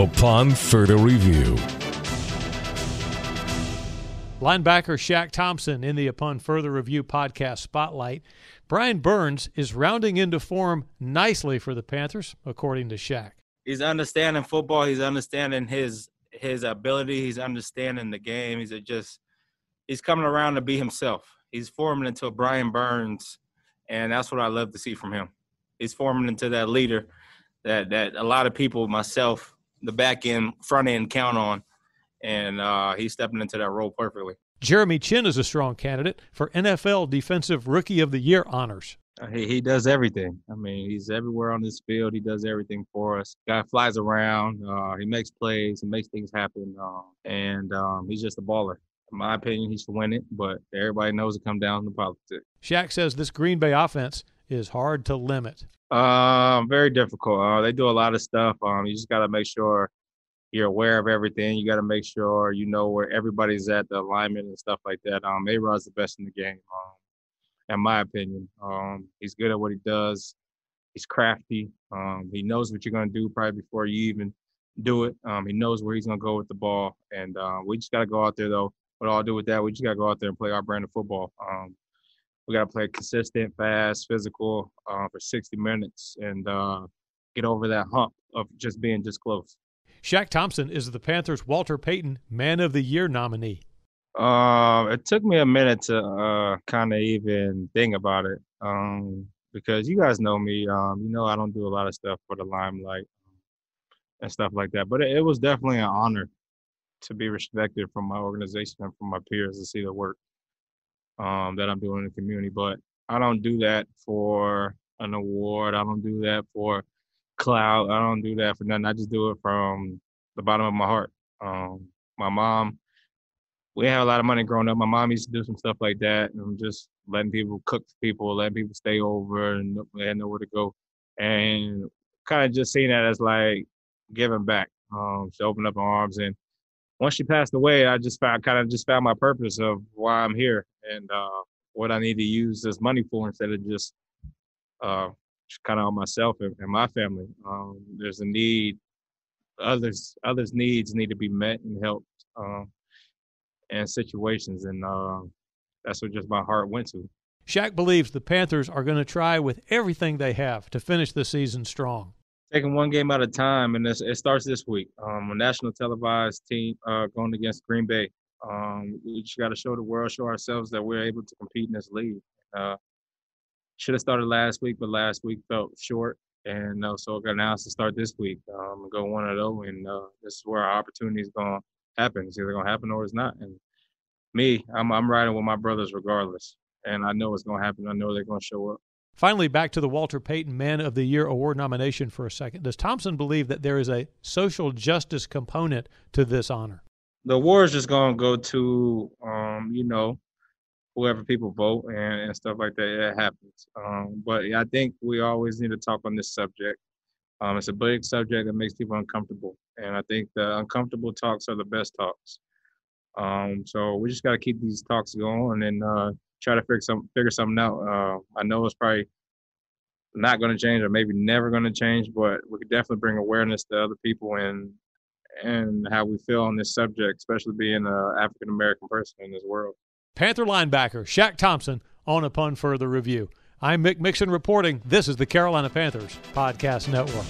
upon further review. Linebacker Shaq Thompson in the Upon Further Review podcast spotlight. Brian Burns is rounding into form nicely for the Panthers, according to Shaq. He's understanding football. He's understanding his his ability. He's understanding the game. He's just he's coming around to be himself. He's forming into a Brian Burns, and that's what I love to see from him. He's forming into that leader that that a lot of people, myself, the back end, front end, count on and uh, he's stepping into that role perfectly. Jeremy Chinn is a strong candidate for NFL Defensive Rookie of the Year honors. Uh, he, he does everything. I mean, he's everywhere on this field. He does everything for us. Guy flies around. Uh, he makes plays. He makes things happen. Uh, and um, he's just a baller. In my opinion, he should win it, but everybody knows it comes down to politics. Shaq says this Green Bay offense is hard to limit. Um, very difficult. Uh, they do a lot of stuff. Um, you just got to make sure you're aware of everything. You got to make sure you know where everybody's at, the alignment and stuff like that. Um, A Rod's the best in the game, um, in my opinion. Um, he's good at what he does. He's crafty. Um, he knows what you're gonna do probably before you even do it. Um, he knows where he's gonna go with the ball, and uh, we just gotta go out there though. What I'll do with that, we just gotta go out there and play our brand of football. Um, we gotta play consistent, fast, physical uh, for 60 minutes, and uh, get over that hump of just being just close. Shaq Thompson is the Panthers' Walter Payton Man of the Year nominee. Uh, it took me a minute to uh, kind of even think about it um, because you guys know me. Um, you know I don't do a lot of stuff for the limelight and stuff like that. But it, it was definitely an honor to be respected from my organization and from my peers to see the work um, that I'm doing in the community. But I don't do that for an award. I don't do that for clout. I don't do that for nothing. I just do it from the bottom of my heart. Um, my mom, we had a lot of money growing up. My mom used to do some stuff like that, and just letting people cook for people, letting people stay over, and they had nowhere to go, and kind of just seeing that as like giving back. Um, she opened up her arms, and once she passed away, I just found kind of just found my purpose of why I'm here and uh, what I need to use this money for instead of just uh, kind of on myself and, and my family. Um, there's a need, others others needs need to be met and helped um, and situations, and uh, that's what just my heart went to. Shaq believes the Panthers are going to try with everything they have to finish the season strong. Taking one game at a time, and it starts this week. Um, a national televised team uh, going against Green Bay. Um, we just got to show the world, show ourselves that we're able to compete in this league. Uh, should have started last week, but last week felt short. And uh, so I got announced to start this week. Um, go one or zero, and uh, this is where our opportunity is going to happen. It's either going to happen or it's not. And me, I'm I'm riding with my brothers regardless, and I know it's going to happen. I know they're going to show up. Finally, back to the Walter Payton Man of the Year award nomination for a second. Does Thompson believe that there is a social justice component to this honor? The award is just going to go to, um, you know, whoever people vote and, and stuff like that. It happens. Um, but I think we always need to talk on this subject. Um, it's a big subject that makes people uncomfortable, and I think the uncomfortable talks are the best talks. Um, so we just got to keep these talks going and uh, try to figure some figure something out. Uh, I know it's probably not going to change, or maybe never going to change, but we could definitely bring awareness to other people and and how we feel on this subject, especially being an African American person in this world. Panther linebacker Shaq Thompson on a upon further review. I'm Mick Mixon reporting. This is the Carolina Panthers Podcast Network.